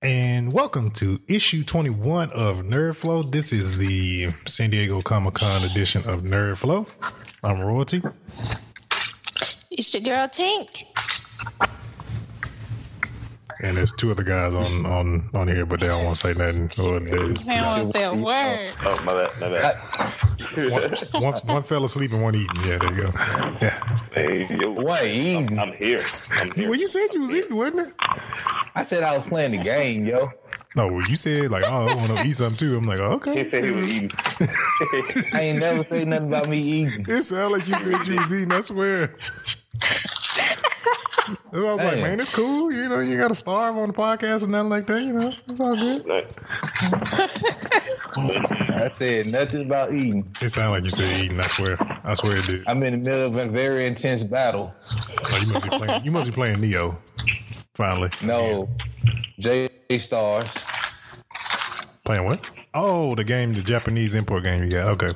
And welcome to issue 21 of Nerd Flow. This is the San Diego Comic Con edition of Nerd Flow. I'm Royalty. It's your girl Tink. And there's two other guys on on on here, but they don't want to say nothing. Or they, I don't want to say a word. Oh, my bad, my bad. one, one, one fell asleep and one eating. Yeah, there you go. Yeah. Hey, yo, What eating? I'm here. I'm here. Well, you said you was eating, wasn't it? I said I was playing the game, yo. No, well, you said like, oh, I want to eat something too. I'm like, oh, He okay. said he was eating. I ain't never say nothing about me eating. It sounded like you said you was eating. I swear. I was like, man, it's cool. You know, you got to starve on the podcast and nothing like that. You know, it's all good. I said nothing about eating. It sounded like you said eating. I swear. I swear it did. I'm in the middle of a very intense battle. Oh, you must be playing. You must be playing Nioh. Finally. No, J Stars. Playing what? Oh, the game, the Japanese import game Yeah. Okay.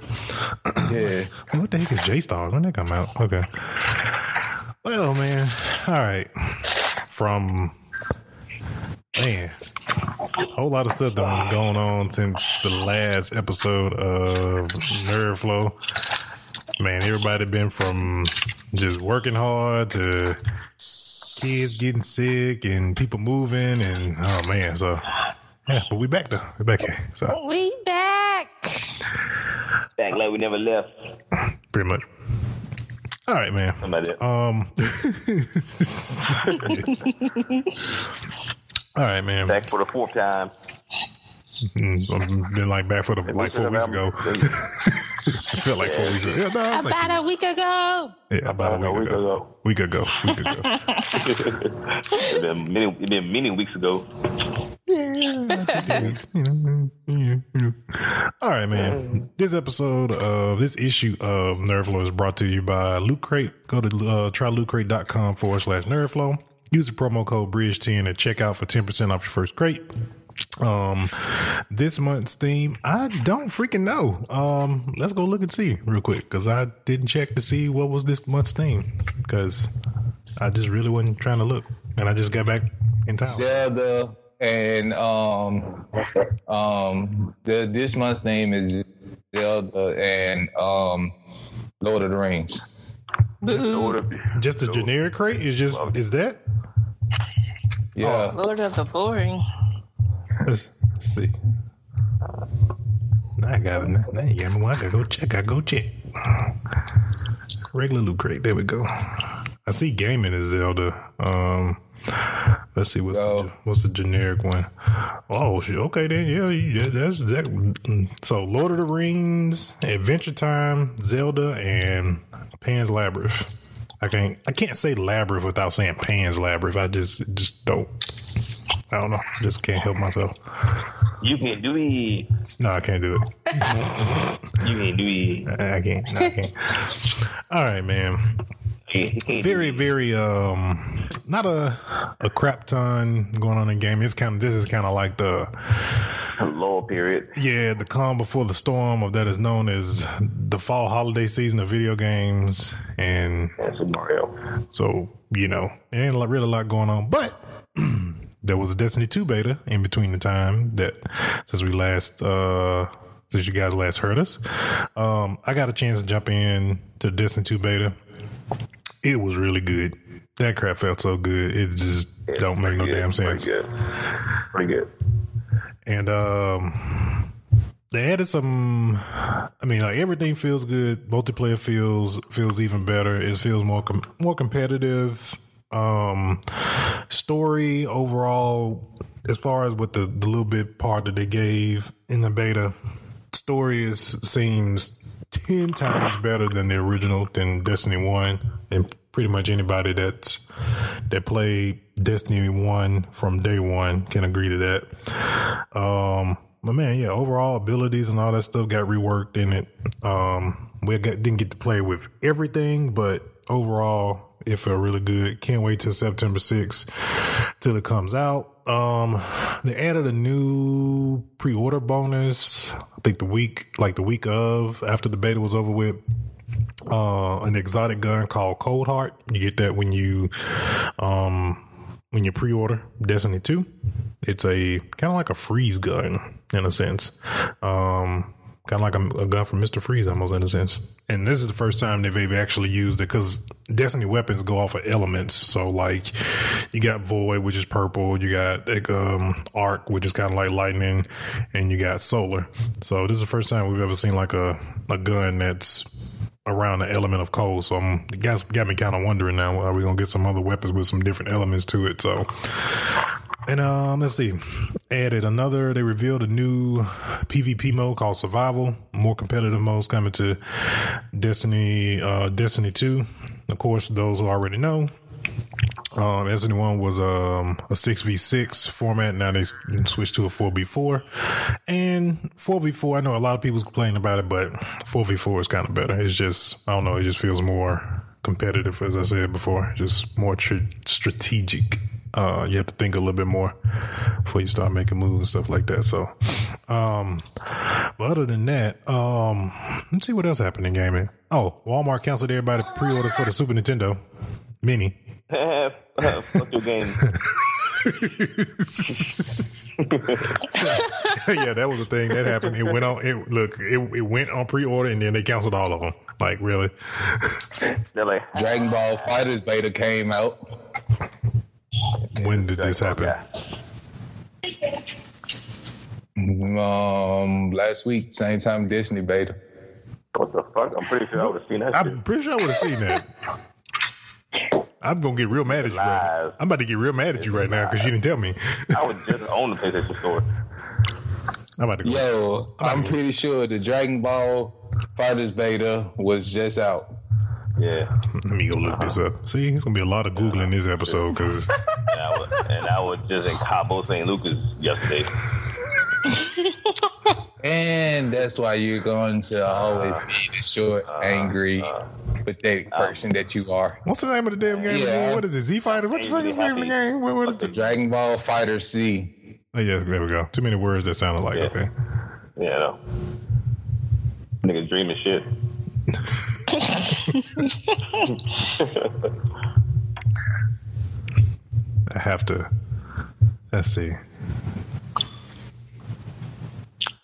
Yeah. What the heck is J Stars? When did that come out? Okay. Well, man. All right. From man, a whole lot of stuff that been going on since the last episode of Nerd Flow. Man, everybody been from just working hard to kids getting sick and people moving and oh man, so yeah, but we back though. We back here. So We back. act like we never left. pretty much. All right, man. Somebody else. Um. all right, man. Back for the fourth time. Mm, I've been like back for the like four weeks ago. it felt like four weeks ago. Yeah, no, I was like- About a week ago. yeah, about a week, ago. Week ago. Week ago. It's been many, it's been many weeks ago. All right, man. This episode of this issue of Nerdflow is brought to you by Loot Crate. Go to uh, trylootcrate.com forward slash Nerdflow. Use the promo code Bridge10 at checkout for 10% off your first crate. Um, this month's theme, I don't freaking know. Um, let's go look and see real quick because I didn't check to see what was this month's theme because I just really wasn't trying to look and I just got back in town. Zelda and um um the this month's name is Zelda and um Lord of the Rings. Just a generic crate is just is that? Yeah. Lord of the boring. Let's, let's see. Now I got it. Now now you got me. I gotta go check. I go check. Regular loot crate. There we go. I see gaming is Zelda. Um, let's see what's the, what's the generic one. Oh, okay then. Yeah, that's that. So Lord of the Rings, Adventure Time, Zelda, and Pan's Labyrinth. I can't I can't say labyrinth without saying Pan's Labyrinth. I just just don't. I don't know. Just can't help myself. You can do it. No, I can't do it. You can do it. I can't. No, I can't. All right, man. Very, very um not a a crap ton going on in game. It's kind of this is kind of like the it. Lower period. yeah, the calm before the storm of that is known as the fall holiday season of video games and Super Mario. so, you know, there ain't a lot- really a lot going on, but there was a Destiny 2 beta in between the time that since we last, uh, since you guys last heard us. Um, I got a chance to jump in to Destiny 2 beta. It was really good. That crap felt so good. It just don't make no Pretty damn good, sense. Pretty good. Pretty good. And um they added some I mean like everything feels good. Multiplayer feels feels even better. It feels more com- more competitive. Um story overall as far as with the, the little bit part that they gave in the beta story is seems 10 times better than the original than Destiny 1 and pretty much anybody that's that played Destiny 1 from day 1 can agree to that. Um but man, yeah, overall abilities and all that stuff got reworked in it. Um we got, didn't get to play with everything, but overall it felt really good. Can't wait till September 6th till it comes out. Um, they added a new pre-order bonus. I think the week, like the week of, after the beta was over with. Uh, an exotic gun called Cold Heart. You get that when you, um, when you pre-order Destiny 2, it's a kind of like a freeze gun in a sense. Um, kind of like a, a gun from Mr. Freeze almost in a sense. And this is the first time they've actually used it because Destiny weapons go off of elements. So like you got Void, which is purple. You got like, um, Arc, which is kind of like lightning and you got solar. So this is the first time we've ever seen like a, a gun that's around the element of cold. So it got, got me kind of wondering now, are we going to get some other weapons with some different elements to it? So, and um, let's see, added another. They revealed a new PvP mode called Survival. More competitive modes coming to Destiny, uh, Destiny Two. Of course, those who already know. Um, Destiny One was um, a six v six format. Now they switched to a four v four, and four v four. I know a lot of people's complaining about it, but four v four is kind of better. It's just I don't know. It just feels more competitive, as I said before. Just more tr- strategic uh, you have to think a little bit more before you start making moves and stuff like that. So, um, but other than that, um, let's see what else happened in gaming. Oh, Walmart canceled everybody pre-order for the Super Nintendo Mini. Fuck your game. yeah, that was a thing that happened. It went on. It look, it, it went on pre-order and then they canceled all of them. Like really? They're like, Dragon Ball FighterZ beta came out. When did this happen? Yeah. Um, last week, same time Destiny beta. What the fuck? I'm pretty sure I would have seen that. I'm pretty sure I would have seen that. I'm gonna get real mad at you. Right Live. I'm about to get real mad at you right now because you didn't tell me. I was just on the PlayStation Store. I'm about to go. Yo, I'm pretty sure the Dragon Ball FighterZ beta was just out. Yeah. Let me go look this up. Uh-huh. See, it's gonna be a lot of googling this episode because And and I was just in Cabo St. Lucas yesterday. And that's why you're going to always uh, be the short, uh, angry, uh, pathetic person that you are. what's the name of the damn game? Yeah. What is it? Z Fighter? What the fuck is the name of the game? What, what is The the? Dragon Ball FighterZ. Oh, yeah, there we go. Too many words that sounded like Yeah. okay. Yeah, no. Nigga dreaming shit. I have to. Let's see.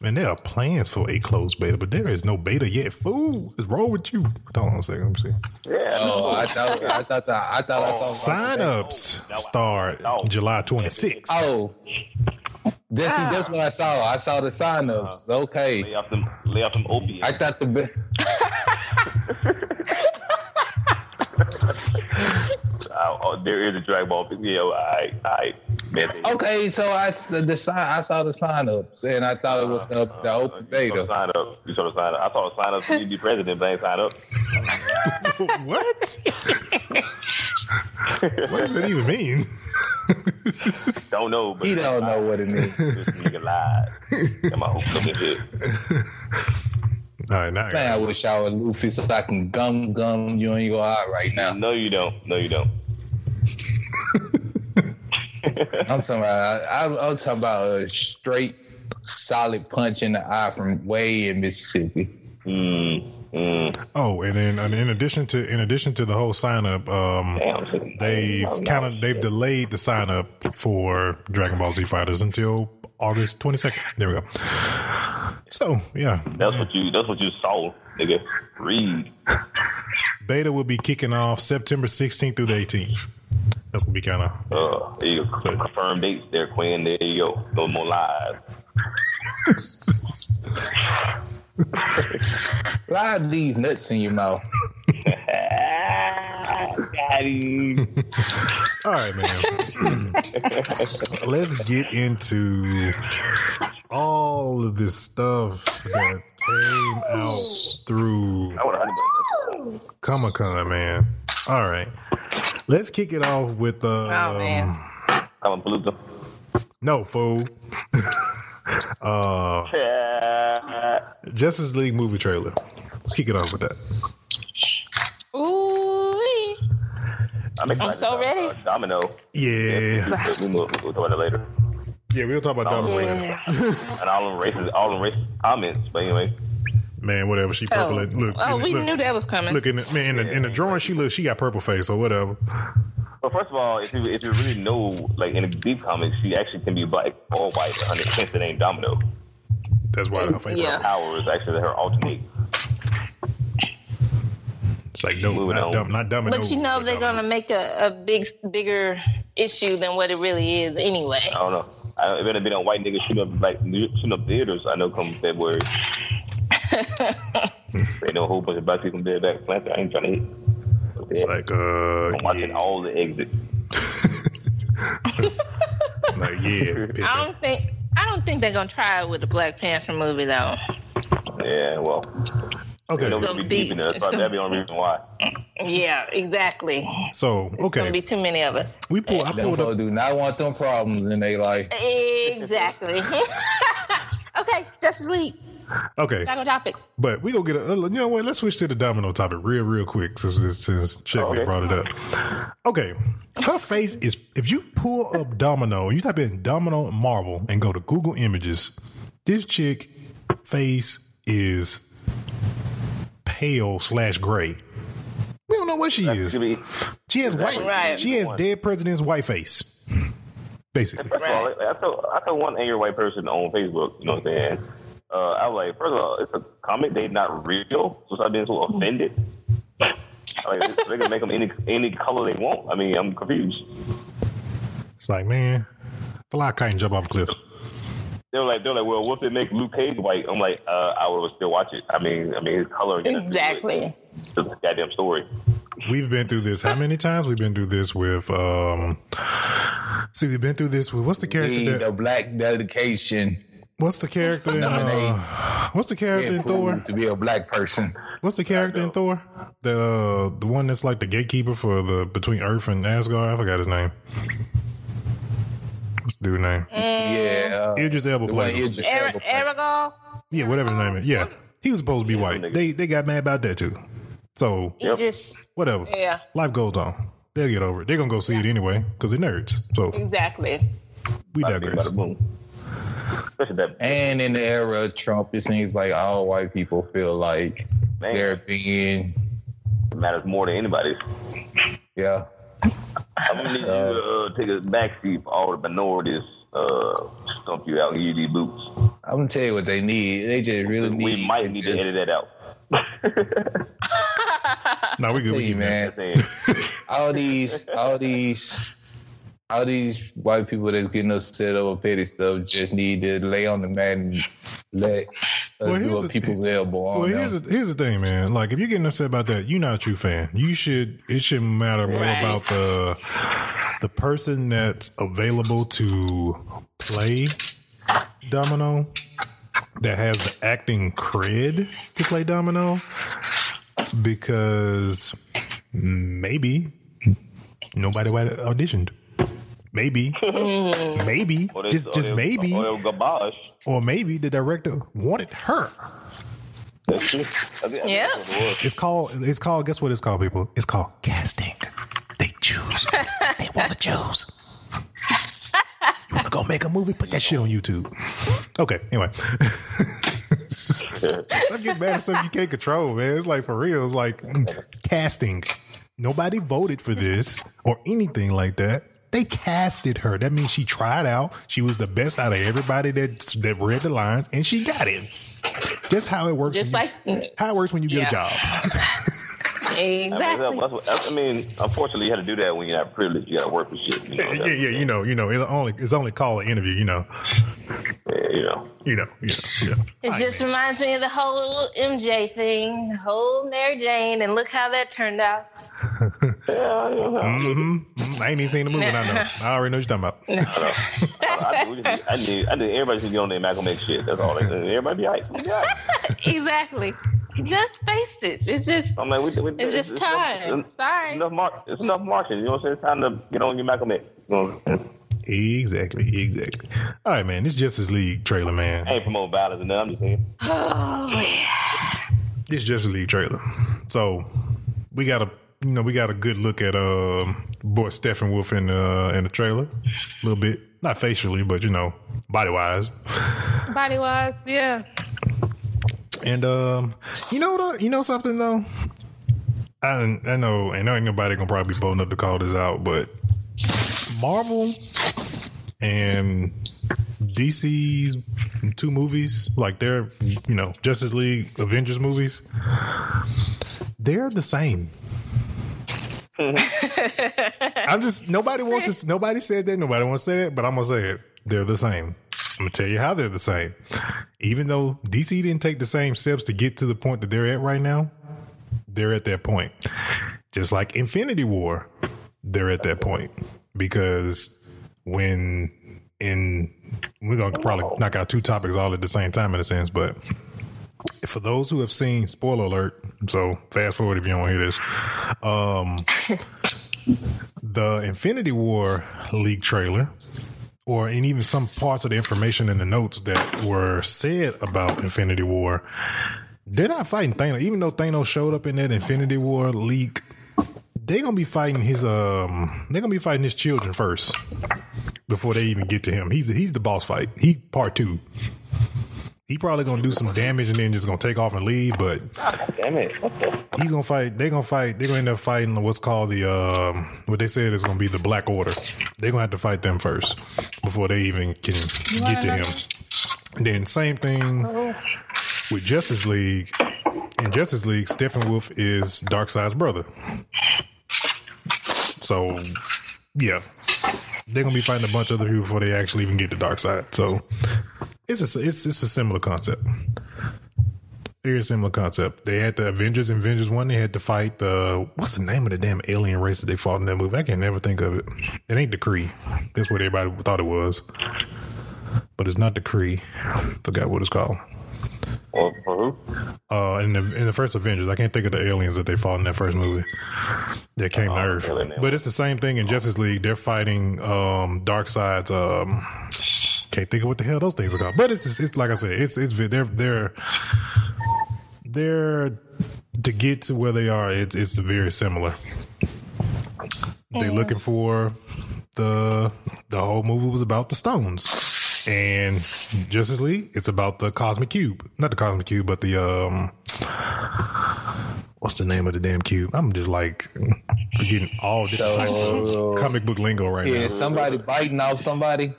Man, there are plans for a closed beta, but there is no beta yet. Fool, what's wrong with you? Hold on a second. Let me see. Yeah, Oh. I thought I thought that I thought I oh, saw Sign ups start July 26th. Oh, that's that's what I saw. I saw the sign ups. Uh, lay Okay, off them, lay off them opiates. I thought the. be- Oh, oh, there is a Dragon Ball video. I, I, man. they- Okay, so I the, the sign I saw the sign ups and I thought it was uh, the, the open You saw the beta. sign up. You saw the sign up. I saw the sign up for you to be president, but I ain't signed up. what? what does that even mean? Don't know, but He don't know what it means. This nigga lied. Am I looking shit? All right, now I Man, I wish I was Luffy so I can gum gum you in your eye right now. No, you don't. No, you don't. I'm talking about I, I'm talking about a straight solid punch in the eye from way in Mississippi. Mm, mm. Oh, and then and in addition to in addition to the whole sign up, um, Damn. they've kind of they've delayed the sign up for Dragon Ball Z Fighters until August 22nd. There we go. So yeah, That's what you. That's what you saw, nigga. Read. beta will be kicking off September 16th through the 18th. That's gonna be kind of Uh, there you go. Confirmed dates there, Quinn. There you go. No more lies. Slide these nuts in your mouth. Got all right, man. Let's get into all of this stuff that came out through Comic Con, man. All right, let's kick it off with uh, Oh, man. I'm a palooza. no fool. uh, Justice League movie trailer. Let's kick it off with that. Ooh. I'm, excited so about, ready. Uh, Domino. Yeah, We will, we'll talk about that later. yeah, we'll talk about Domino later. Yeah. And all them racist, all them racist comments. But anyway, Man, whatever. She purple. Oh, and- Look, oh we look, knew that was coming. Look in the man in the, in the drawing. She look. She got purple face or whatever. Well, first of all, if you if you really know, like in the deep comics, she actually can be black or white. Hundred percent, the name Domino. That's why her face. Yeah. Power is actually her alternate. It's like no, Moving not on. dumb, not dumb. But you know they're gonna make a, a big bigger issue than what it really is anyway. I don't know. I, it better be on white niggas shooting up like shooting up theaters. I know come February. They know a whole bunch of black people in there back Panther. I ain't trying to hit. Okay. Like uh, I'm watching yeah, all the exits. like yeah. I don't think I don't think they're gonna try it with the Black Panther movie though. Yeah, well, Okay, they know It's we'll gonna be be- deep in there. it's gonna- that'd be the only reason why. Yeah, exactly. so It's gonna okay, be too many of us. we pull. I Them pulled folks up. do not want them problems in their life. Exactly. okay, Justice League. Okay, Got topic. but we gonna get a. Uh, you know what? Let's switch to the domino topic real, real quick since since Checkmate Okay. brought it up. Okay, her face is. If you pull up Domino, you type in Domino Marvel and go to Google Images, this chick face is pale slash gray. We don't know what she is. Be, She has white. Right. She has dead president's white face. Basically, First of all, I told I told one angry white person on Facebook, you know what I'm saying? Uh, I was like, first of all, it's a comic, they're not real, so stop being so offended. Like, they can make them any any color they want. I mean, I'm confused. it's like man, fly kite and jump off a cliff. They were like, they're like, well, what if they make Luke Cage white? I'm like, uh, I would still watch it. I mean, I mean, his color again. Exactly. It's a goddamn story. We've been through this how many times? We've been through this with um see we've been through this with what's the character Need that the black dedication what's the character in uh, what's the character in Thor? to be a black person. What's the character in Thor? The uh, the one that's like the gatekeeper for the between Earth and Asgard. I forgot his name. What's the dude's name? Yeah. Uh, Idris Elba the one plays. Idris Elba played. Aragon. Yeah, whatever his name is. Yeah, he was supposed to be white. They they got mad about that too. So Idris. whatever. Yeah. Life goes on. They'll get over it. They're gonna go see it anyway because they're nerds. So Exactly. we Bada bing, digress. Bada boom. Especially that And in the era of Trump, it seems like all white people feel like Man. they're being, matters more than anybody's. yeah. I'm gonna need you to uh, take a backseat for all the minorities. Uh, stump you out and give you these boots. I'm gonna tell you what they need. They just really need. We might need to just- edit that out. No, we good. tell We you, good, man. All these, all these, all these white people that's getting upset over petty stuff just need to lay on the mat and let us Well, do here's a the- people's elbow on Well, here's the, here's the thing, man. Like, if you're getting upset about that, you're not a true fan. You should. It shouldn't matter more Right. about the the person that's available to play Domino, that has the acting cred to play Domino, because maybe nobody auditioned. Maybe, maybe, or they- just or just they- maybe, Or they garbage. or maybe the director wanted her. That's true. I think- I think Yeah. that's what it was. It's called. It's called. Guess what it's called, people? It's called casting. They choose. they want to choose. you want to go make a movie? Put that shit on YouTube. Okay. Anyway, stop getting mad at stuff you can't control, man. It's like for real. It's like mm, casting. Nobody voted for this or anything like that. They casted her. That means she tried out. She was the best out of everybody that that read the lines, and she got it. That's how it works. Just when you- like how it works when you get a job. I mean, exactly. that's that's- I mean, unfortunately, you had to do that when you're not privileged. You got to work for shit. You know, yeah, yeah, you know, you know, it's only it's only called an interview, you know, Yeah, you know. you know, you know, you know. It just reminds me of the whole MJ thing, the whole Mary Jane, and look how that turned out. Mm, I ain't even seen the movie. I know. I already know what you're talking about. I, I, we just, I need, I need everybody to get on there and Malcolm X shit. That's all. They, everybody be hype. Yeah. exactly. Just face it. It's just I'm like, we, we, it's just time. It's, Sorry. enough mar- it's enough marching. You know what I'm saying? It's time to get on your Malcolm X. You know what I'm saying? Exactly, exactly. All right, man. This Justice League trailer, man. I man. ain't promoting violence and nothing. I'm just saying. Oh yeah. This Justice League trailer. So we got a, you know, we got a good look at um boy Steppenwolf in uh in the trailer, a little bit, not facially, but you know, body wise. Body wise, yeah. And um, you know, the, you know something though. I I know, and ain't nobody gonna probably be bold enough to call this out, but Marvel and DC's two movies, like they're you know Justice League, Avengers movies, they're the same. I'm just nobody wants to. Nobody said that. Nobody wants to say that, but I'm gonna say it. They're the same. I'm gonna tell you how they're the same. Even though DC didn't take the same steps to get to the point that they're at right now, they're at that point. Just like Infinity War, they're at that point because when in we're gonna probably knock out two topics all at the same time in a sense, but for those who have seen spoiler alert, so fast forward if you don't hear this. Um the Infinity War league trailer or and even some parts of the information in the notes that were said about Infinity War, they're not fighting Thanos. Even though Thanos showed up in that Infinity War leak, they're gonna be fighting his um they're gonna be fighting his children first before they even get to him. He's he's the boss fight. He part two. He probably gonna do some damage and then just gonna take off and leave, but Damn it. What the? he's gonna fight. They're gonna fight. They're gonna end up fighting what's called the um, what they said is gonna be the Black Order. They're gonna have to fight them first before they even can get to him. And then same thing with Justice League. In Justice League, Steppenwolf is Darkseid's brother. So yeah, they're gonna be fighting a bunch of other people before they actually even get to Darkseid. So it's a it's it's a similar concept. Very similar concept. They had the Avengers and Avengers one. They had to fight the what's the name of the damn alien race that they fought in that movie? I can never think of it. It ain't the Kree. That's what everybody thought it was, but it's not the Kree. Forgot what it's called. For, for who? Uh, in the in the first Avengers, I can't think of the aliens that they fought in that first movie that came to Earth. But it's the same thing in Justice League. They're fighting um, sides. Um, can't think of what the hell those things are called. But it's it's like I said, it's it's they're they're they're to get to where they are. It's it's very similar. They're looking for the the whole movie was about the stones. And Justice League, it's about the cosmic cube. Not the cosmic cube, but the um what's the name of the damn cube? I'm just like forgetting all different types So- of comic book lingo right now. Is somebody biting off somebody?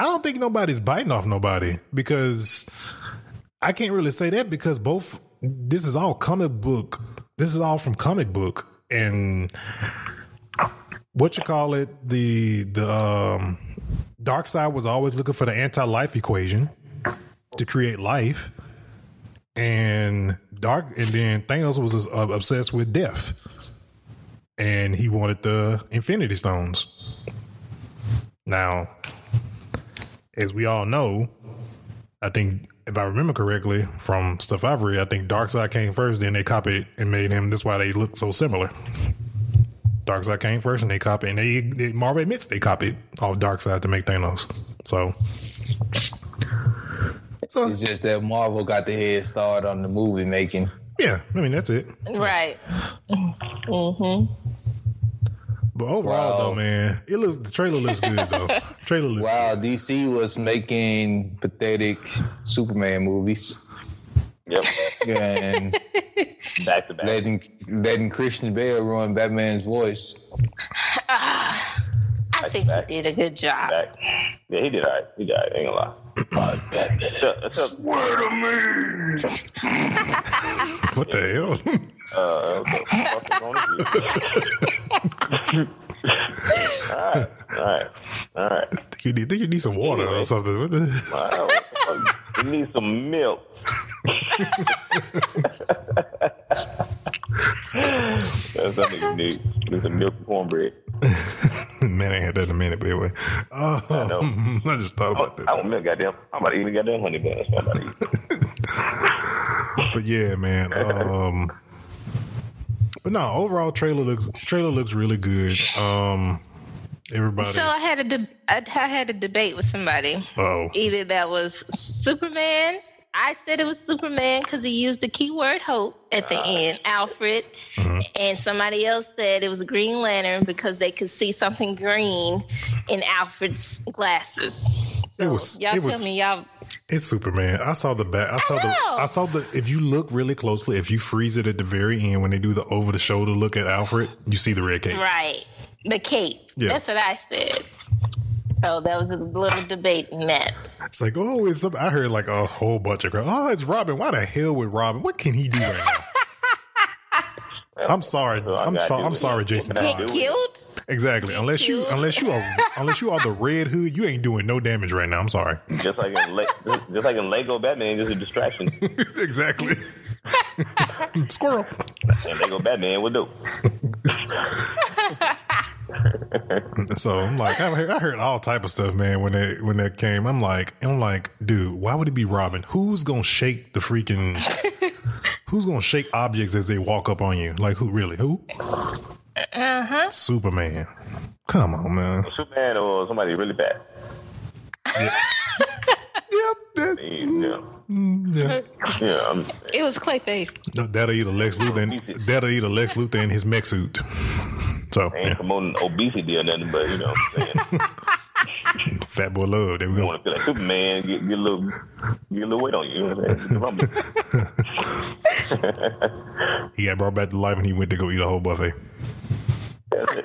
I don't think nobody's biting off nobody because I can't really say that because both this is all comic book. This is all from comic book. And what you call it the the um Darkseid was always looking for the anti-life equation to create life. And dark and then Thanos was uh, obsessed with death. And he wanted the infinity stones. Now as we all know, I think if I remember correctly from stuff I've read, I think Darkseid came first, then they copied and made him. That's why they look so similar. Darkseid came first, and they copied, and they, they Marvel admits they copied off Darkseid to make Thanos. So, so It's just that Marvel got the head start on the movie making. yeah, I mean that's it. Right. Mm-hmm. But overall, Wow. though, man, it looks the trailer looks good though. trailer looks While DC was making pathetic Superman movies Yep. and Back to back. letting letting Christian Bale ruin Batman's voice. Ah, I think he did a good job. back. Yeah, he did all right. He did all right. Ain't gonna lie. Uh, except, except, What the hell? uh, all right. All right. All right. think you need think you need some water or something. What the, fuck? You need some milk. That's something you need. Need some milk cornbread. Man, I ain't had that in a minute, but anyway. Oh, I, know. just thought about that. I want milk, goddamn. I'm about to eat a goddamn honey bun. That's what I'm about to eat. But yeah, man. Um, but no, overall trailer looks trailer looks really good. Um, everybody. So I had a de- I I had a debate with somebody. oh, Either that was Superman. I said it was Superman because he used the keyword hope at the ah. end, Alfred. Uh-huh. And somebody else said it was Green Lantern because they could see something green in Alfred's glasses. So was- y'all it tell was- me y'all It's Superman. I saw the back. I saw the. I saw the. If you look really closely, if you freeze it at the very end when they do the over the shoulder look at Alfred, you see the red cape. Right. The cape. Yeah. That's what I said. So that was a little debate in that. It's like, oh, it's. I heard like a whole bunch of crap. Oh, it's Robin. Why the hell with Robin? What can he do right now? I'm sorry. I I'm, so, I'm sorry, Jason. What can I Todd. do? Killed? Exactly. Unless you, unless you are, unless you are the Red Hood, you ain't doing no damage right now. I'm sorry. Just like in Le- just, just like in Lego Batman, just a distraction. exactly. Squirrel. And Lego Batman would do. So I'm like, I heard, I heard all type of stuff, man. When that when that came, I'm like, I'm like, dude, why would it be Robin? Who's gonna shake the freaking? who's gonna shake objects as they walk up on you? Like who? Really? Who? Uh huh. Superman. Come on, man. Superman or somebody really bad. Yep. That, Yeah, yeah. yeah. It was Clayface. No, that'll eat a Lex Luthor. And, that'll eat a Lex Luthor in his mech suit. So I ain't yeah. promoting obesity or nothing, but you know, what I'm saying. Fat boy love. There we you go. want to feel like Superman, get, get a little, get a little weight on you. You know what I'm saying? Get. He got brought back to life and he went to go eat a whole buffet. That's it.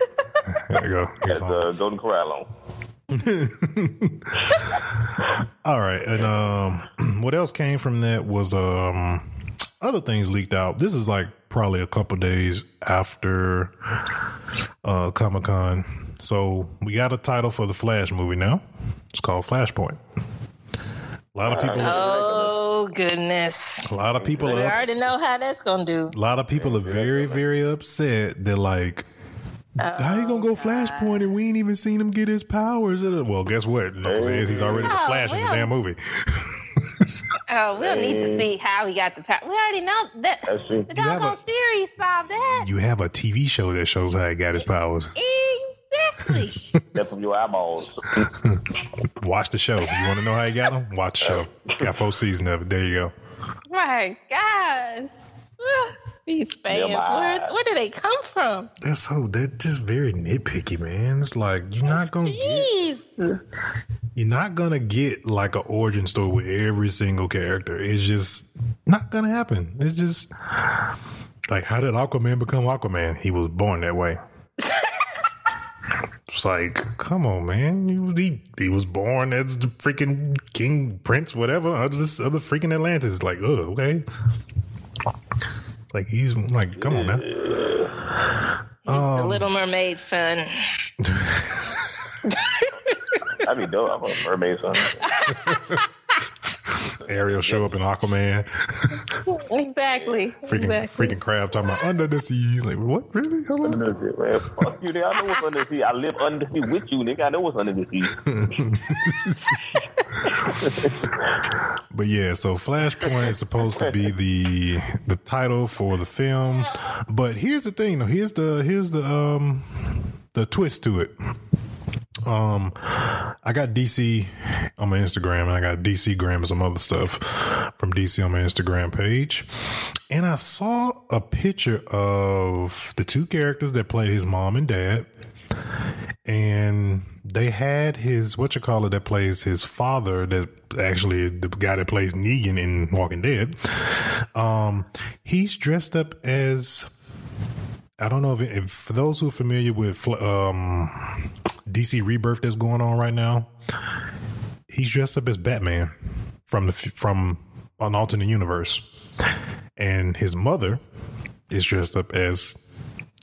There you go. Here's That's uh, Golden Corral on. All right, and um, what else came from that was um, other things leaked out. This is like probably a couple days after uh, Comic Con, so we got a title for the Flash movie now. It's called Flashpoint. A lot of people, Oh goodness. a lot of people, are already ups- know how that's gonna do. a lot of people are very, very upset. They're like. How you gonna go Flashpoint and we ain't even seen him get his powers? Well, guess what? No, he's already the Oh, Flash in the damn movie. Oh, we don't need to see how he got the power. We already know that That's true. the You have doggone a- series solved that. You have a TV show that shows how he got his powers. Exactly. That's from your eyeballs. Watch the show. You want to know how he got them? Watch the show. Uh, got four seasons of it. There you go. My gosh. These fans, Yeah, where, where do they come from? They're so they're just very nitpicky, man. It's like you're not gonna get Jeez. You're not gonna get like an origin story with every single character. It's just not gonna happen. It's just like how did Aquaman become Aquaman? He was born that way. It's like, come on, man. He, he was born as the freaking king, prince, whatever, of this other freaking Atlantis. Like, oh, okay. Like he's like, come on now. the um, Little Mermaid son. That'd be dope. I'm a mermaid son. Ariel show up in Aquaman, Exactly. freaking exactly. freaking crab talking about under the sea. Like what? Really? Hold on. That's it, man. Fuck you, nigga. I know what's under the sea. I live under the sea with you, nigga. I know what's under the sea. But yeah, so Flashpoint is supposed to be the the title for the film. But here's the thing, though. Here's the here's the um the twist to it. Um, I got DC on my Instagram, and I got DC Gram and some other stuff from DC on my Instagram page. And I saw a picture of the two characters that play his mom and dad, and they had his what you call it that plays his father that actually the guy that plays Negan in Walking Dead. Um, he's dressed up as I don't know if, if for those who are familiar with um, DC Rebirth that's going on right now, he's dressed up as Batman from the from an alternate universe, and his mother is dressed up as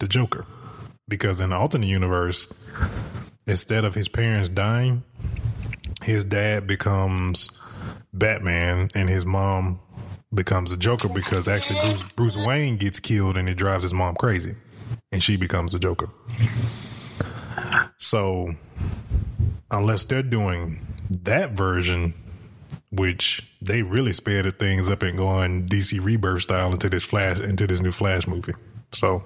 the Joker because in the alternate universe, instead of his parents dying, his dad becomes Batman and his mom becomes a Joker because actually Bruce, Bruce Wayne gets killed and it drives his mom crazy and she becomes a Joker. So, unless they're doing that version, which they really sped the things up and going DC Rebirth style into this Flash into this new Flash movie. So,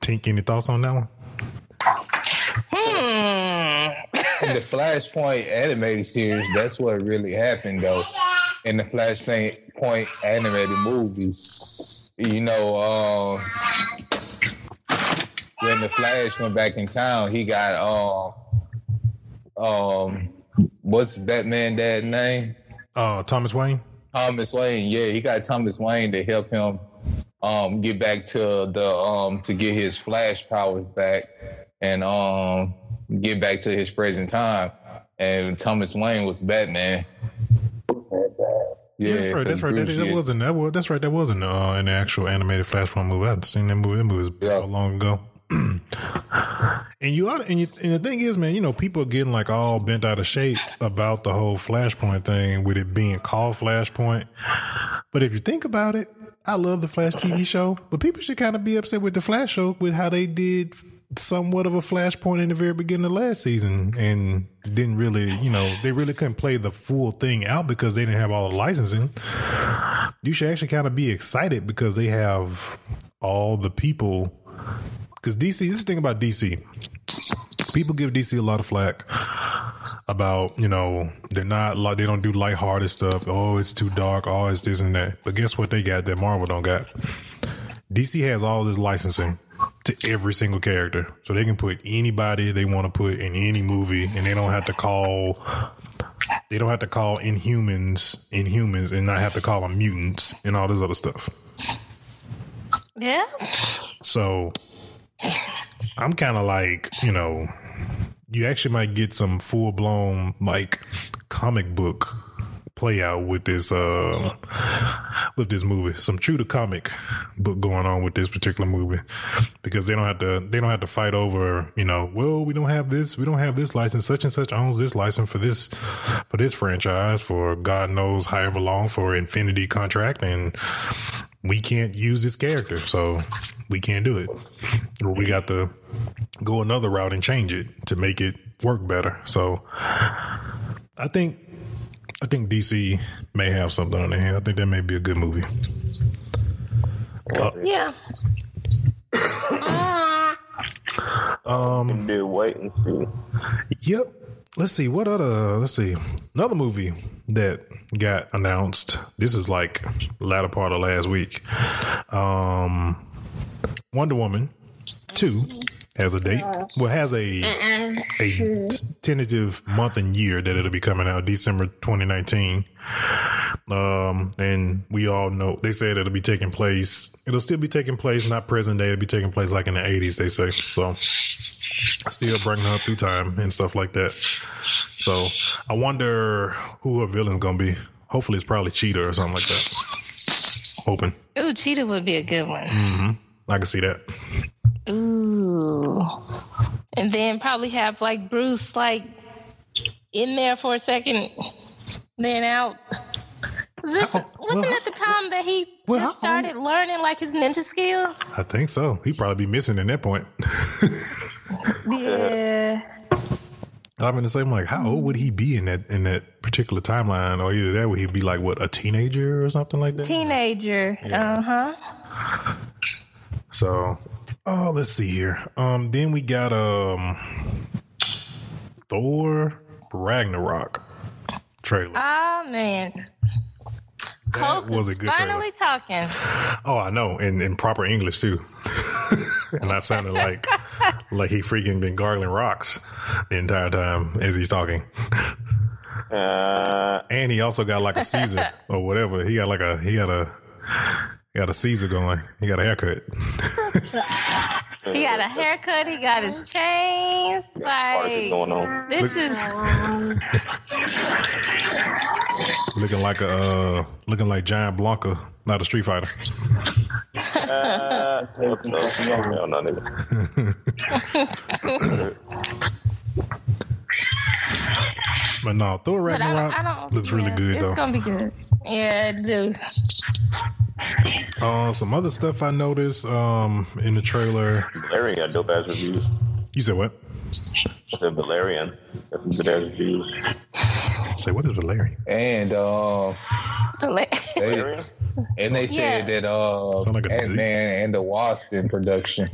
Tink, any thoughts on that one? Hmm. in the Flashpoint animated series, that's what really happened though. In the Flashpoint animated movies, you know, um, when the Flash went back in town, he got um, um, what's Batman dad name? Uh, Thomas Wayne. Thomas Wayne. Yeah, he got Thomas Wayne to help him um get back to the um to get his flash powers back and um get back to his present time. And Thomas Wayne was Batman. Yeah, that's right. That's right. That, that wasn't that was that's right. That wasn't uh, an actual animated Flashpoint movie. I've seen that movie. That movie was Yeah. so long ago. and you ought and, you, and the thing is, man, you know, people are getting like all bent out of shape about the whole Flashpoint thing with it being called Flashpoint. But if you think about it, I love the Flash TV show, but people should kind of be upset with the Flash show with how they did somewhat of a Flashpoint in the very beginning of last season and didn't really, you know, they really couldn't play the full thing out because they didn't have all the licensing. You should actually kind of be excited because they have all the people. Because DC, this is the thing about DC. People give DC a lot of flack about, you know, they're not like they don't do lighthearted stuff. Oh, it's too dark. Oh, it's this and that. But guess what they got that Marvel don't got? DC has all this licensing to every single character. So they can put anybody they want to put in any movie and they don't have to call they don't have to call inhumans inhumans and not have to call them mutants and all this other stuff. Yeah. So I'm kind of like, you know, you actually might get some full blown like comic book play out with this uh with this movie. Some true to comic book going on with this particular movie because they don't have to they don't have to fight over, you know, well, we don't have this, we don't have this license, such and such owns this license for this for this franchise for God knows however long for Infinity contract and we can't use this character, so we can't do it. Or we got to go another route and change it to make it work better. So I think I think DC may have something on their hand. I think that may be a good movie. Yeah. Um, do wait and see. Yep. Let's see what other. Let's see another movie that got announced. This is like latter part of last week. Um, Wonder Woman two has a date. Well, has a a tentative month and year that it'll be coming out December 2019. Um, and we all know they said it'll be taking place. It'll still be taking place, not present day. It'll be taking place like in the 80s. They say so. Still bringing her through time and stuff like that. So I wonder who her villain's gonna be. Hopefully, it's probably Cheetah or something like that. Hoping Ooh, Cheetah would be a good one. I can see that. Ooh. And then probably have like Bruce like in there for a second, then out. Was This, How- wasn't well, it the time that he well, just how old- started learning like his ninja skills? I think so. He'd probably be missing in that point. Yeah. I'm gonna say, I'm like, how old would he be in that in that particular timeline? Or either that would he be like what a teenager or something like that? Teenager. Uh huh. So, oh, let's see here. Um, then we got um Thor Ragnarok trailer. Oh man. That Hulk was a is good trailer. finally talking. Oh, I know, in in proper English too. and I sounded like like he freaking been gargling rocks the entire time as he's talking. Uh, And he also got like a Caesar or whatever. He got like a he got a he got a Caesar going. He got a haircut. He got a haircut. He got his chains. Like going on. this is looking like a uh, looking like Giant Blanka, not a Street Fighter. Uh, no, no, no, no. But no, Thor But I don't, Ragnarok I don't, looks really good It's though. It's gonna be good. Yeah, it do. Uh, some other stuff I noticed um, in the trailer. Valerian got dope ass reviews. You said what? I said Valerian. Got some good ass reviews. Say what is Valerian? And uh, they, Valerian? and they said Yeah. that uh, like Ant Man and the Wasp in production.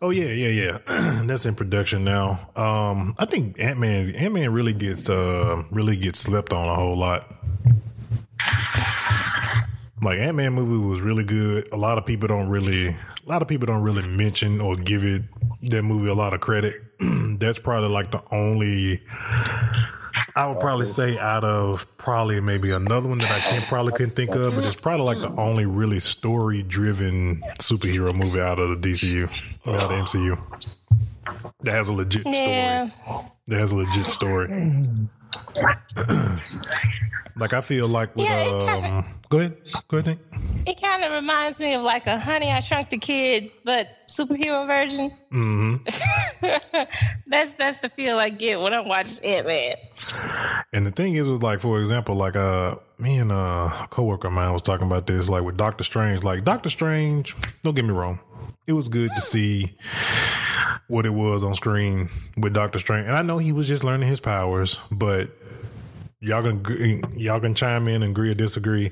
Oh yeah, yeah, yeah. That's in production now. Um, I think Ant Man Ant Man really gets uh really gets slept on a whole lot. Like Ant Man movie was really good. A lot of people don't really a lot of people don't really mention or give it that movie a lot of credit. That's probably like the only I would probably say out of probably maybe another one that I can't probably couldn't think of, but it's probably like the only really story driven superhero movie out of the DCU, out of the MCU. That has a legit Yeah. story. That has a legit story. like I feel like with Yeah, kinda- um go ahead. Go ahead, Nick. It kind of reminds me of like a Honey I Shrunk the Kids, but superhero version. Mm-hmm. that's that's the feel I get when I watch Ant Man. And the thing is, was like, for example, like uh, me and uh, a coworker of mine was talking about this, like with Doctor Strange. Like Doctor Strange, don't get me wrong, it was good to see what it was on screen with Doctor Strange, and I know he was just learning his powers, but y'all can y'all can chime in and agree or disagree.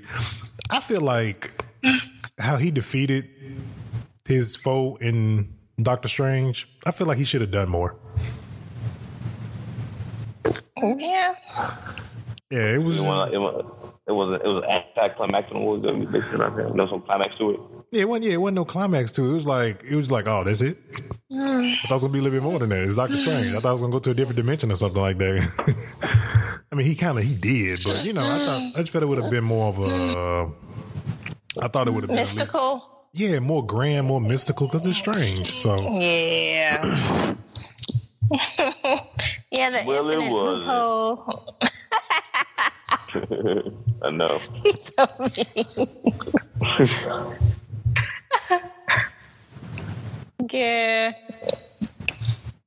I feel like how he defeated his foe in Doctor Strange. I feel like he should have done more. Yeah. Yeah, it was. It was, it was, it was, it was anticlimactic. What was it? Basically, right there. There was some climax to it. Yeah, it wasn't. Yeah, it wasn't no climax to it. It was like it was like, oh, that's it. I thought it was gonna be a little bit more than that. It's Doctor Strange. I thought it was gonna go to a different dimension or something like that. I mean, he kind of he did, but you know, I thought I just felt it would have been more of a. I thought it would have been at least- Mystical. yeah, more grand, more mystical because it's strange. So Yeah. yeah, the Well, it infinite wasn't. loophole. I know. He's so mean. yeah,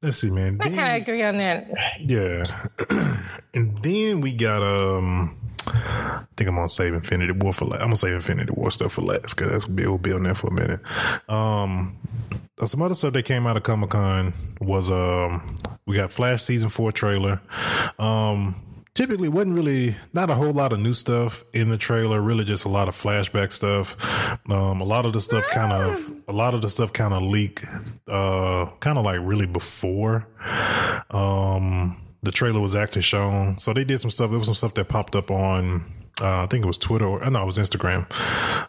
let's see, man. I kind of agree on that. Yeah. and then we got um I think I'm gonna save Infinity War for last. I'm gonna save Infinity War stuff for last because that's we'll be on there for a minute. Um some other stuff that came out of Comic Con was um we got Flash season four trailer. Um typically wasn't really not a whole lot of new stuff in the trailer, really just a lot of flashback stuff. Um a lot of the stuff kind of a lot of the stuff kind of leaked uh kind of like really before um the trailer was actually shown. So they did some stuff. There was some stuff that popped up on uh, I think it was Twitter or no, it was Instagram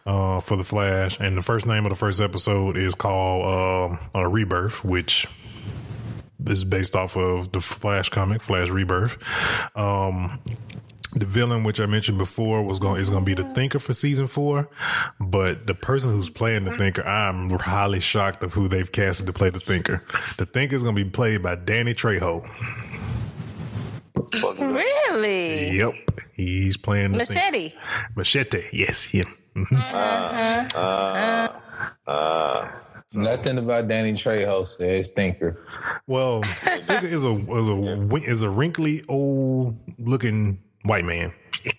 uh, for the Flash. And the first name of the first episode is called um uh, Rebirth, which is based off of the Flash comic, Flash Rebirth. Um, the villain, which I mentioned before, was going is going to be the Thinker for season four, but the person who's playing the Thinker, I'm highly shocked of who they've casted to play the Thinker. The Thinker is going to be played by Danny Trejo. Really? Yep, he's playing the Thinker. Machete. Machete. Yes, him. Mhm. uh, Nothing about Danny Trejo says Thinker. Well, Thinker is a is a is a wrinkly old looking white man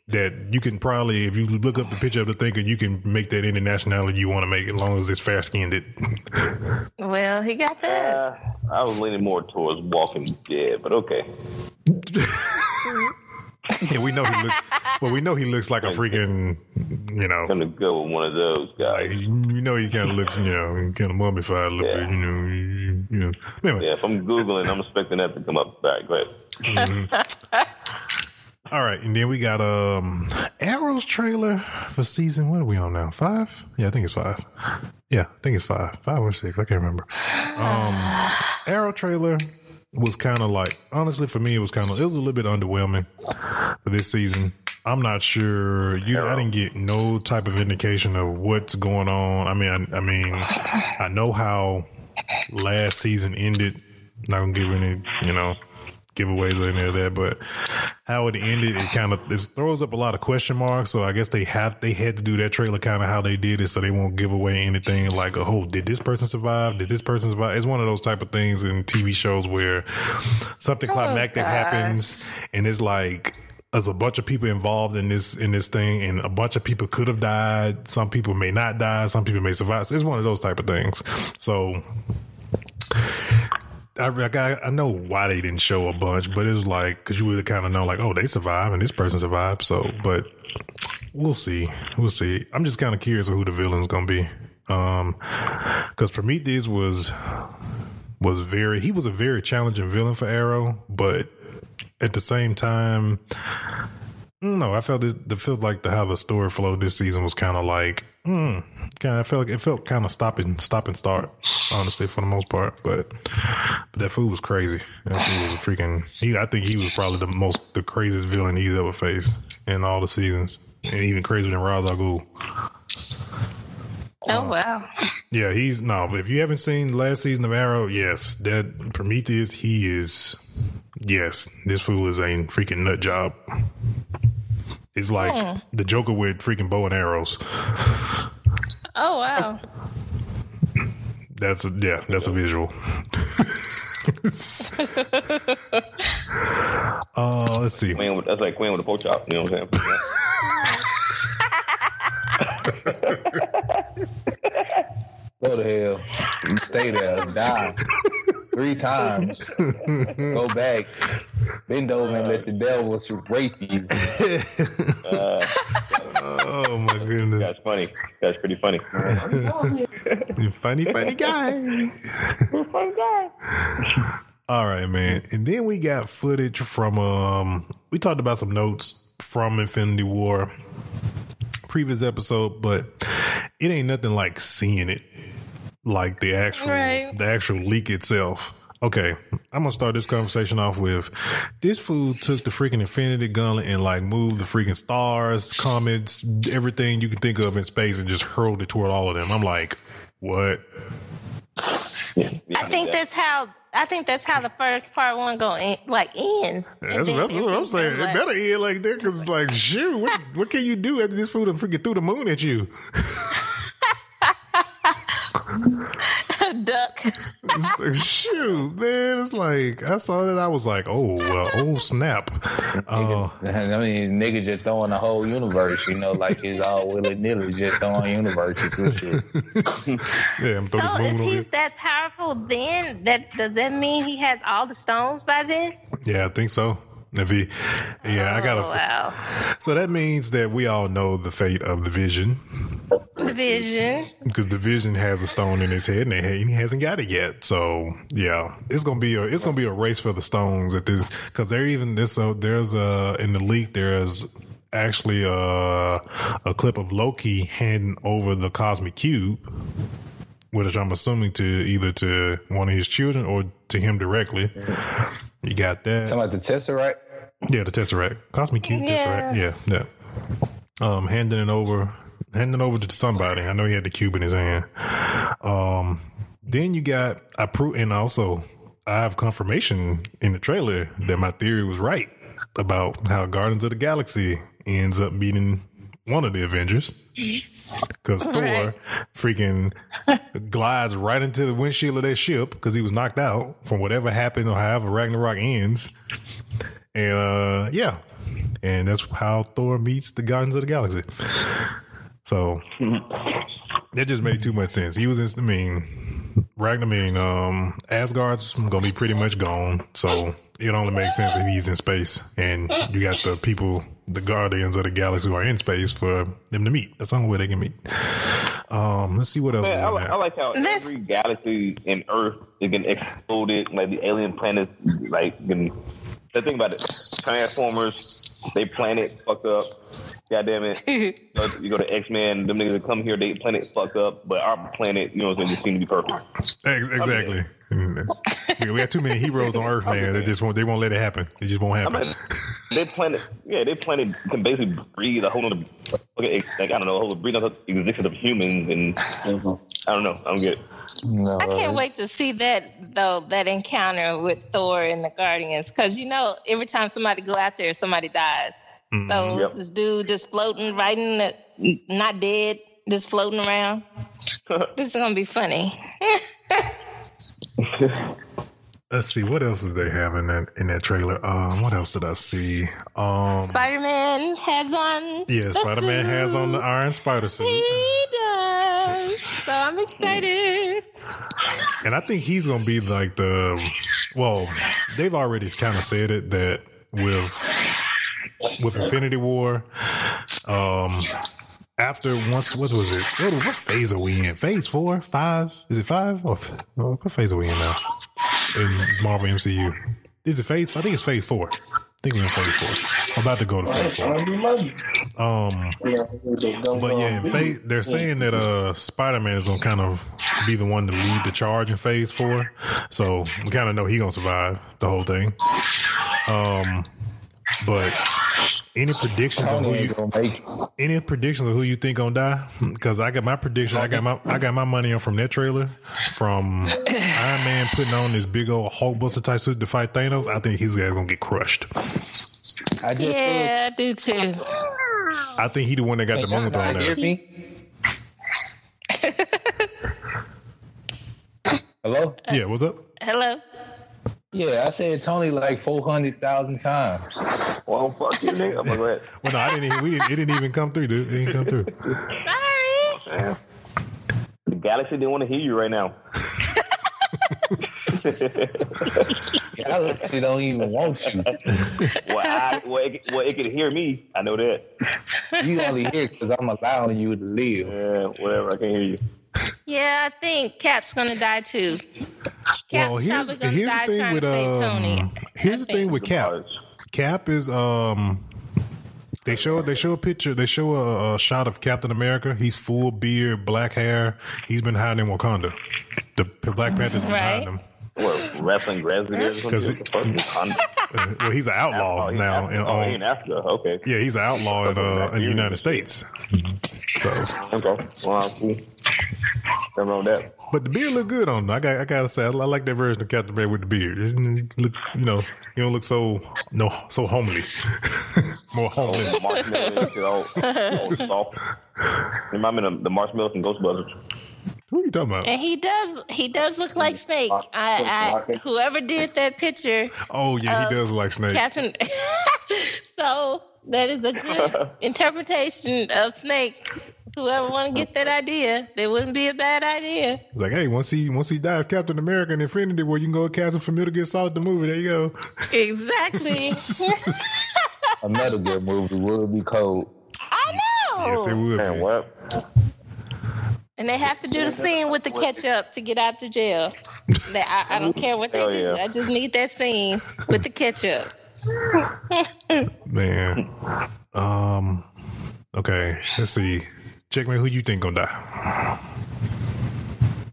that you can probably, if you look up the picture of the Thinker, you can make that any nationality you want to make, as long as it's fair skinned. It. Well, he got that. uh, I was leaning more towards Walking Dead, but okay. yeah, we know he looks. Well, we know he looks like a freaking, you know, gonna go with one of those like, guys. you know, he kind of looks, you know, kind of mummified a little Yeah. bit, you know, you, you know. Anyway, Yeah, if I'm googling, I'm expecting that to come up. All right, go ahead. all right, and then we got um Arrow's trailer for season. What are we on now? Five? Yeah, I think it's five. Yeah, I think it's five, five or six. I can't remember. Um, Arrow trailer was kind of like, honestly, for me, it was kind of, it was a little bit underwhelming for this season. I'm not sure. You, I didn't get no type of indication of what's going on. I mean, I, I mean, I know how last season ended. Not gonna give any, you know, giveaways or any of that, but how it ended, it kind of it throws up a lot of question marks. So I guess they have they had to do that trailer kind of how they did it, so they won't give away anything like, oh, did this person survive? Did this person survive? It's one of those type of things in TV shows where something oh, climactic gosh. happens, and it's like. There's a bunch of people involved in this in this thing, and a bunch of people could have died. Some people may not die. Some people may survive. It's one of those type of things. So I, I I know why they didn't show a bunch, but it was like because you would kind of know like, oh, they survived and this person survived. So, but we'll see, we'll see. I'm just kind of curious of who the villain's gonna be, um, because Prometheus was was very he was a very challenging villain for Arrow, but at the same time, no, I felt it. it felt like the how the story flowed this season was kind of like hmm. Kind of felt like it felt kind of stop and stop and start, honestly, for the most part. But but that food was crazy. That food was a freaking. He, I think he was probably the most the craziest villain he's ever faced in all the seasons, and even crazier than Ra's al Ghul. Oh wow. Yeah, he's no. If you haven't seen last season of Arrow, yes, that Prometheus, he is. Yes, this fool is a freaking nut job. It's like the Joker with freaking bow and arrows. Oh wow. That's a yeah, that's a visual. uh, let's see. Queen with, that's like Queen with a pork chop. You know what I'm saying? Go to hell. You stay there. Die. Three times. Go back. Bend over and let the devil rape you. Oh my goodness, That's funny. That's pretty funny. You funny, funny guy. funny guy. All right, man. And then we got footage from um we talked about some notes from Infinity War previous episode, but it ain't nothing like seeing it like the actual Right. the actual leak itself. Okay, I'm gonna start this conversation off with this fool took the freaking Infinity Gauntlet and like moved the freaking stars, comets, everything you can think of in space and just hurled it toward all of them. I'm like, what? Yeah, I think that's how I think that's how the first part one go in, like in. That's, what, that's what I'm saying. It better end like that because, like, shoot, what, what can you do after this food and freaking threw the moon at you? duck. It's like, shoot, man. It's like, I saw that. I was like, oh, well, oh, snap. Uh, I mean, nigga just throwing the whole universe, you know, like he's all willy nilly, just throwing universes and shit. yeah, I'm So throwing the if he's it. that powerful, then that does that mean he has all the stones by then? Yeah, I think so. If he, yeah, I got a. wow. So that means that we all know the fate of the vision The vision. because the vision has a stone in his head and he he hasn't got it yet. So yeah, it's gonna be a it's gonna be a race for the stones at this because there even this uh, there's a in the leak there's actually a a clip of Loki handing over the cosmic cube, which I'm assuming to either to one of his children or to him directly. You got that. Something like the Tesseract. Yeah, the Tesseract. Cosmic Cube Yeah. Tesseract. Yeah, yeah. Um, handing it over, handing it over to somebody. I know he had the cube in his hand. Um, then you got I prove, and also I have confirmation in the trailer that my theory was right about how Guardians of the Galaxy ends up beating one of the Avengers. Because Thor Right. freaking glides right into the windshield of their ship because he was knocked out from whatever happened or however Ragnarok ends. And uh, yeah, and that's how Thor meets the Guardians of the Galaxy. So that just made too much sense. He was in. I mean, Ragnar. I mean, um, Asgard's gonna be pretty much gone. So it only makes sense if he's in space, and you got the people, the Guardians of the Galaxy, who are in space for them to meet. That's the only way they can meet. Um, let's see what else. Man, I, like, there. I like how This- every galaxy in Earth is getting exploded, like the alien planets, like getting. The thing about it, Transformers, they planet fucked up. God damn it. you, go, you go to X Men, them niggas that come here, they planet fucked up, but our planet, you know, what I'm saying, just seem to be perfect. Exactly. Uh, yeah, we have too many heroes on Earth, man. They just won't. They won't let it happen. It just won't I happen. mean, they planet, yeah, they planet can basically breathe a whole other, okay, like I don't know, a whole breathe another existence of humans, and I don't know, I don't get it. No, I can't wait to see that though that encounter with Thor and the Guardians because you know every time somebody go out there somebody dies. So mm-hmm. Yep. this dude just floating right in the not dead, just floating around. this is gonna be funny. Let's see what else did they have in that in that trailer. Um, what else did I see? Um, Spider Man has on. yeah, Spider Man has on the. Iron Spider suit, He does. So I'm excited. and I think he's gonna be like the. Well, they've already kind of said it that with with Infinity War, um, after once what was it? What, what phase are we in? Phase four, five? Is it five? Or, what phase are we in now? In Marvel MCU, is it phase? I think it's phase four. I think we're in phase four. I'm About to go to phase four. Um, but yeah, phase, they're saying that uh Spider Man is gonna kind of be the one to lead the charge in phase four. So we kind of know he gonna survive the whole thing. Um, but any predictions on who you make any predictions of who you think gonna die? Because I got my prediction. I got my I got my money on from that trailer from Iron Man putting on this big old Hulkbuster type suit to fight Thanos. I think his guy's gonna get crushed. I just Yeah, I do too. I think he the one that got the Can moon thrown y'all there. Hello? Yeah, what's up? Hello. Yeah, I said Tony like four hundred thousand times. Well, fuck you, nigga. I'm like, Well, no, I didn't. Even, we didn't, it didn't even come through, dude. It didn't come through. Sorry. damn. The galaxy didn't want to hear you right now. Galaxy don't even want you. well, I, well, it, well, it can hear me. I know that. You only hear because I'm allowing you to live. Yeah, whatever. I can hear you. Yeah, I think Cap's gonna die too. Cap's well, here's probably gonna here's die the thing trying with to save Tony. um. Here's the I thing with Cap. Cap is um. They show they show a picture. They show a, a shot of Captain America. He's full beard, black hair. He's been hiding in Wakanda. The Black Panther's been Right. hiding him. What, wrestling grassy or something? 'Cause What the fuck? Wakanda? Uh, well, he's an outlaw Oh, he's now. Africa. In, oh, he um, in Africa. Okay. yeah, he's an outlaw in, uh, in the United States. So, Okay. Well, cool. Nothing wrong that. but the beard look good on him. I got I gotta say, I, I like that version of Captain America with the beard. It look, you know, you don't look so no so homely, more Oh, homeless. the marshmallow and shit all, all soft. Remind me of the marshmallows from Ghostbusters. Who are you talking about? And he does he does look like Snake. I, I whoever did that picture, Oh yeah, he does look like Snake. Captain. so that is a good interpretation of Snake. Whoever want to get that idea, that wouldn't be a bad idea. Like, hey, once he once he dies, Captain America and Infinity War, you can go cast him for Metal Gear Solid the movie. There you go. Exactly. A Metal Gear movie would be cold. I know. Yes, it would. Man, Be. what? And they have to do the scene with the ketchup to get out the jail. They- I, I don't care what they Hell do. yeah. I just need that scene with the ketchup. Man. Um. Okay. Let's see. Check me. Who you think gonna die?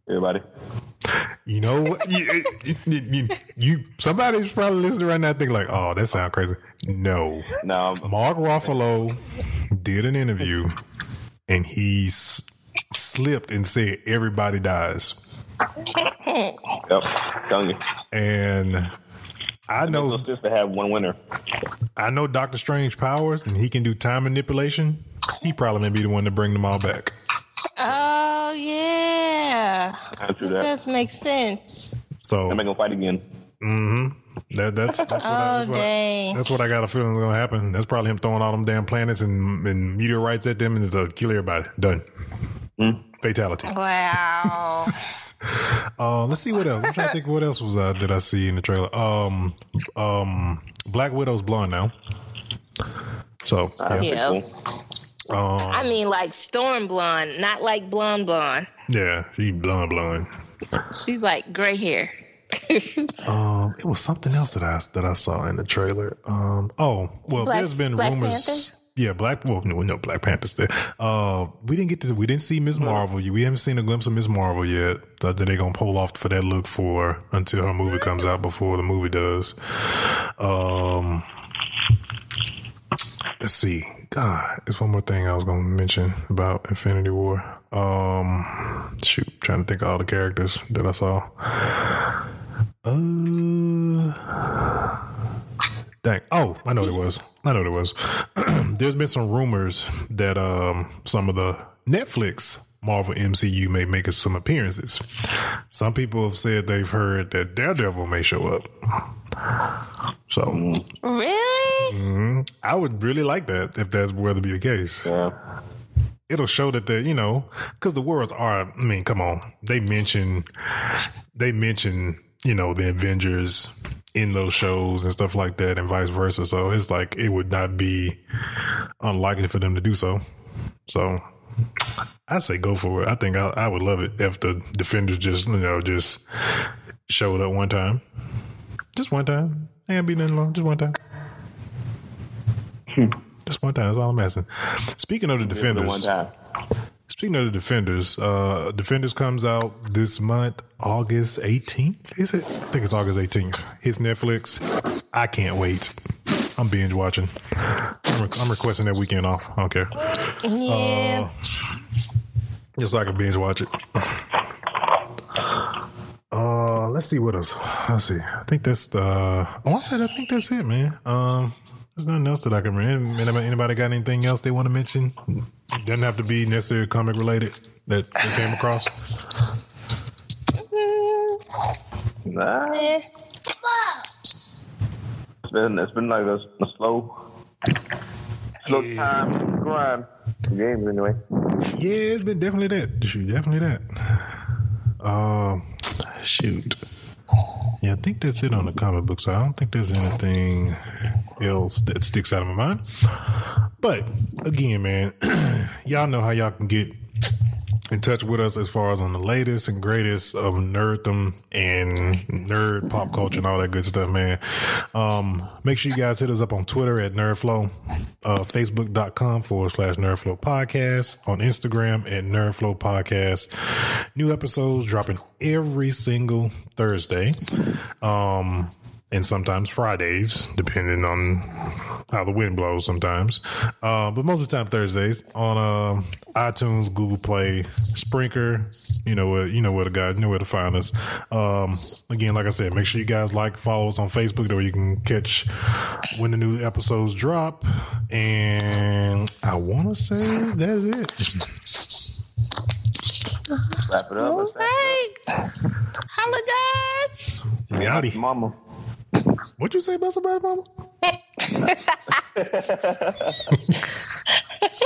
Everybody. You know what? you, you, you, you- somebody's probably listening right now, thinking like, "Oh, that sounds crazy." No. No, Mark Ruffalo did an interview, and he s- slipped and said everybody dies. yep. Telling you. And I know So just to have one winner. I know Doctor Strange powers and he can do time manipulation. He probably may be the one to bring them all back. Oh yeah, Can't it that. does make sense. So I'm not gonna fight again. Mm that, that's that's what, I, Oh that's, what I, dang. that's what I got a feeling is going to happen. That's probably him throwing all them damn planets and, and meteorites at them and to kill everybody. Done. Fatality. Wow. Uh, let's see what else. I'm trying to think what else was uh, did I see in the trailer. Um, um, Black Widow's blonde now. So yeah, Yeah. Cool. I mean, like storm blonde, not like blonde blonde. yeah, she blonde blonde. She's like gray hair. Um, it was something else that I that I saw in the trailer. Um, oh, well, Black- there's been Black rumors. Panther? Yeah, Black. Well, no, no, Black Panthers there. Uh, we didn't get to. We didn't see Miss Marvel. We haven't seen a glimpse of Miss Marvel yet. That they're gonna pull off for that look for until her movie comes out before the movie does. Um, let's see. God, there's one more thing I was gonna mention about Infinity War. Um, shoot, trying to think of all the characters that I saw. Uh, dang. Oh, I know what it was. I know what it was. There's been some rumors that um some of the Netflix Marvel MCU may make some appearances. Some people have said they've heard that Daredevil may show up. So Really? I would really like that if that's were to be the case. Yeah. It'll show that they, you know, because the worlds are. I mean, come on, they mention, they mention, you know, the Avengers in those shows and stuff like that, and vice versa. So it's like it would not be unlikely for them to do so. So I say go for it. I think I, I would love it if the Defenders just, you know, just showed up one time, just one time. Ain't be nothing long, just one time. Hmm. Just one time. That's all I'm asking. Speaking of the the one defenders, time. Speaking of the defenders, uh, defenders comes out this month, August 18th. Is it? I think it's August 18th. Hits Netflix. I can't wait. I'm binge watching. I'm, re- I'm requesting that weekend off. I don't care. Yeah. Just so I can binge watch it. Uh, let's see what else. Let's see. I think that's the. Oh, I said I think that's it, man. Um, there's nothing else that I can remember. Anybody, anybody got anything else they want to mention? It doesn't have to be necessarily comic related that they came across. Mm, Nah, it's been it's been like a, a slow, slow Yeah. time grind. Games anyway. Yeah, it's been definitely that. Definitely that. Um, shoot. Yeah, I think that's it on the comic book side. I don't think there's anything else that sticks out of my mind. But again, man, y'all know how y'all can get in touch with us as far as on the latest and greatest of nerddom and nerd pop culture and all that good stuff, man. Um, make sure you guys hit us up on Twitter at Nerdflow, uh, Facebook.com forward slash Nerdflow Podcast, on Instagram at Nerdflow Podcast. New episodes dropping every single Thursday. Um, and sometimes Fridays, depending on how the wind blows sometimes. Uh, but most of the time Thursdays on uh, iTunes, Google Play, Sprinker. You know where you know where the guys you know where to find us. Um, again, like I said, make sure you guys like, follow us on Facebook, or you can catch when the new episodes drop. And I want to say that's it. Wrap it up. All Let's wrap it right. Holla, guys. We Mama. What'd you say about somebody, mama?